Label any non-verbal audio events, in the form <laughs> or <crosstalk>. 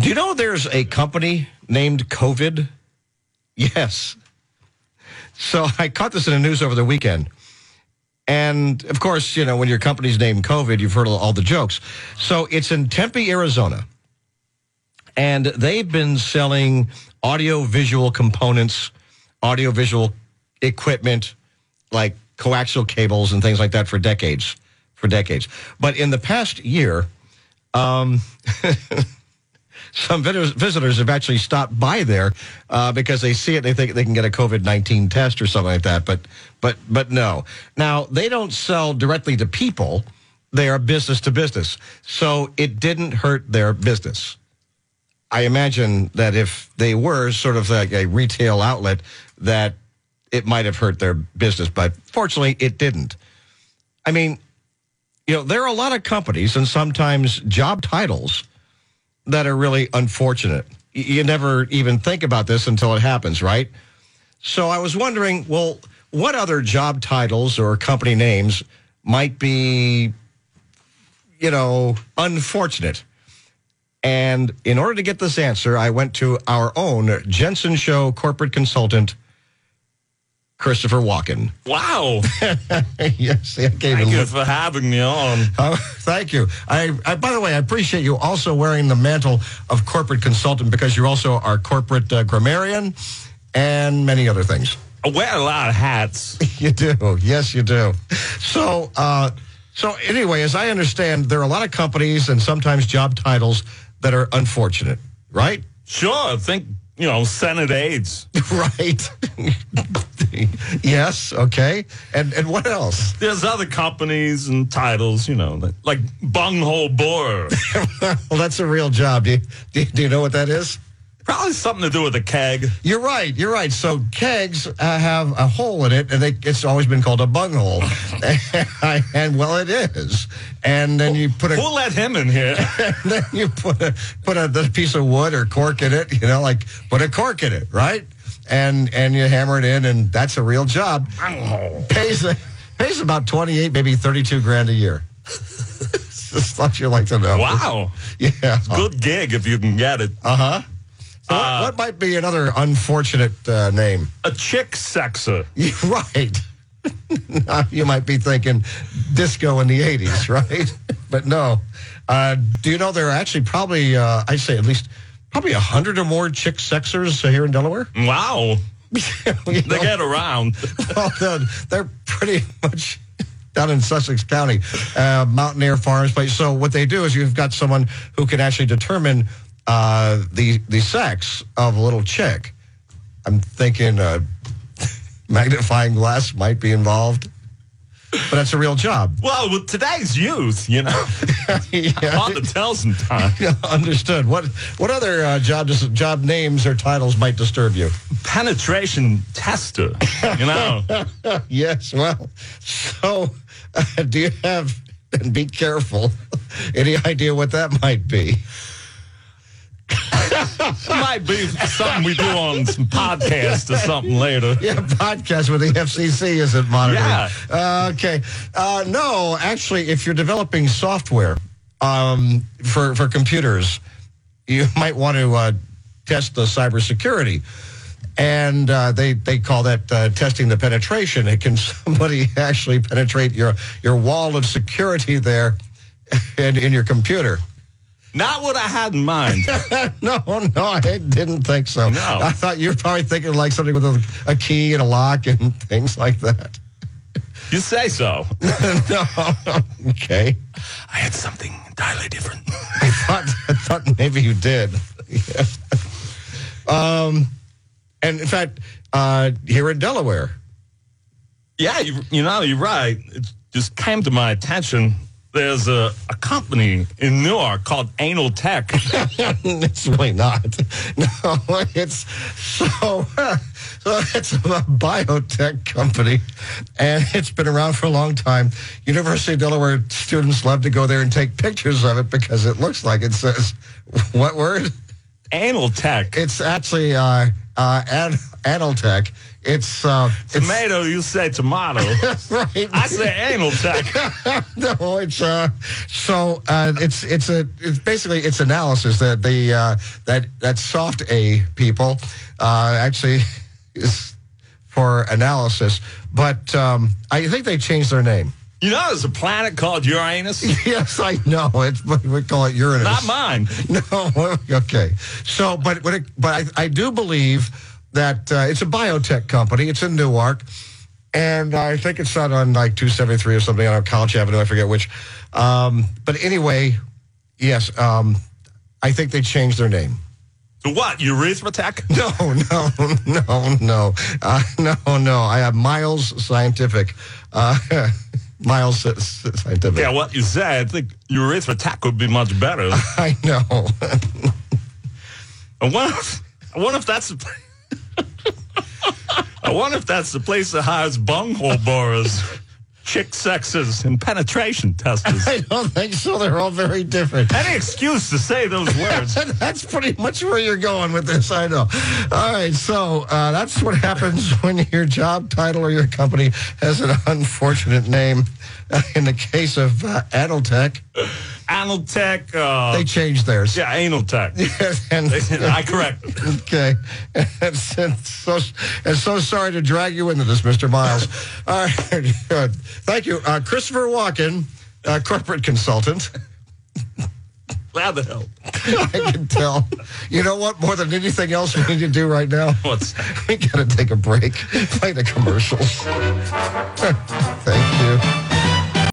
Do you know there's a company named COVID? Yes. So <laughs> I caught this in the news over the weekend. And of course, you know, when your company's named COVID, you've heard all the jokes. So it's in Tempe, Arizona. And they've been selling audio visual components, audio visual equipment, like coaxial cables and things like that for decades. For decades. But in the past year, um, <laughs> some visitors have actually stopped by there uh, because they see it. They think they can get a COVID nineteen test or something like that. But but but no. Now they don't sell directly to people. They are business to business. So it didn't hurt their business. I imagine that if they were sort of like a retail outlet, that it might have hurt their business. But fortunately, it didn't. I mean, you know, there are a lot of companies and sometimes job titles that are really unfortunate. You never even think about this until it happens, right? So I was wondering, well, what other job titles or company names might be, you know, unfortunate? And in order to get this answer, I went to our own Jensen Show corporate consultant, Christopher Walken. Wow. <laughs> yes. Okay, thank you for having me on. Uh, <laughs> thank you. I, I, by the way, I appreciate you also wearing the mantle of corporate consultant because you're also our corporate uh, grammarian and many other things. I wear a lot of hats. <laughs> you do. Yes, you do. So, uh, so anyway, as I understand, there are a lot of companies and sometimes job titles that are unfortunate, right? Sure. Think you know, Senate aides. <laughs> right. yes. Okay. And and what else? There's other companies and titles, you know, like bunghole borer. <laughs> well, that's a real job. Do you, do you know what that is? Probably something to do with a keg. You're right. You're right. So kegs uh, have a hole in it, and they, it's always been called a bunghole. <laughs> and well, it is. And then you put a. Who let him in here? <laughs> then you put a put a, piece of wood or cork in it. You know, like put a cork in it, right? And and you hammer it in, and that's a real job. Bunghole pays pays about twenty eight, maybe thirty two grand a year. <laughs> Just thought you'd like to know. Wow. Yeah. Good gig if you can get it. Uh huh. So what, uh, what, might be another unfortunate uh, name? A chick sexer. <laughs> right. <laughs> you might be thinking disco in the 80s, <laughs> right? but no. Uh, do you know there are actually probably, uh, I'd say at least probably a hundred or more chick sexers here in Delaware? Wow. they know, get around. well, they're, they're, pretty much down in Sussex County, uh, Mountaire Farms Place. So what they do is you've got someone who can actually determine uh, the the sex of a little chick. I'm thinking a <laughs> magnifying glass might be involved. But that's a real job. Well, with today's youth, you know, yeah. hard to tell sometimes. Understood. What what other uh, job job names or titles might disturb you? Penetration tester. You know. <laughs> yes. Well, so uh, do you have? And be careful. <laughs> Any idea what that might be? <laughs> might be something we do on some podcast or something later. Yeah, podcast with the FCC isn't monitoring. Yeah. Uh, okay. Uh, no, actually, if you're developing software um, for for computers, you <laughs> might want to uh, test the cybersecurity. And uh, they, they call that uh, testing the penetration. It can <laughs> somebody actually penetrate your, your wall of security there in, in your computer? Not what I had in mind. <laughs> no, no, I didn't think so. No. I thought you were probably thinking like something with a, a key and a lock and <laughs> things like that. You say so. <laughs> no, okay. I had something entirely different. I thought, I thought maybe you did. Yeah. Um, and in fact, uh, here in Delaware. Yeah, you, you know, you're right. It just came to my attention there's a, a company in Newark called Anal Tech. <laughs> it's really not. <laughs> No, it's so, <laughs> so it's a biotech company, and it's been around for a long time. University of Delaware students love to go there and take pictures of it because it looks like it says what word? Anal Tech. It's actually uh, uh, an, Analtech. It's uh, it's Tomato, you say tomato. <laughs> right. I say anal tech. <laughs> no, it's uh, so uh, it's it's a it's basically it's analysis that the uh, that that soft A people uh, actually <laughs> is for analysis, but um, I think they changed their name. You know, there's a planet called Uranus. <laughs> Yes, I know. It's we call it Uranus. Not mine. <laughs> No, okay. So, but it, but I, I do believe that uh, it's a biotech company. It's in Newark, and I think it's out on like 273 or something on College Avenue. I forget which. Um, but anyway, yes, um, I think they changed their name. To what? Urethra tech? <laughs> No, no, no, no, uh, no, no. I have Miles Scientific. Uh, Miles Scientific. Yeah, what you said, I think urethra tech would be much better. <laughs> I know. <laughs> I wonder if, I wonder if that's. <laughs> I wonder if that's the place that hires bunghole borers, chick sexes, and penetration testers. <laughs> I don't think so. They're all very different. Any excuse to say those <laughs> words. that's pretty much where you're going with this. I know. All right, so uh, that's what happens <laughs> when your job title or your company has an unfortunate name. In the case of uh, Adeltech, Anal tech. Uh, they changed theirs. yeah, anal tech. <laughs> and, I correct. okay, <laughs> and, so and so sorry to drag you into this, Mr. Miles. <laughs> All right, good. Thank you, uh, Christopher Walken, uh, corporate consultant. Glad to help. I can tell. You know what? More than anything else we need to do right now, What's we got to take a break, play the commercials. Thank you.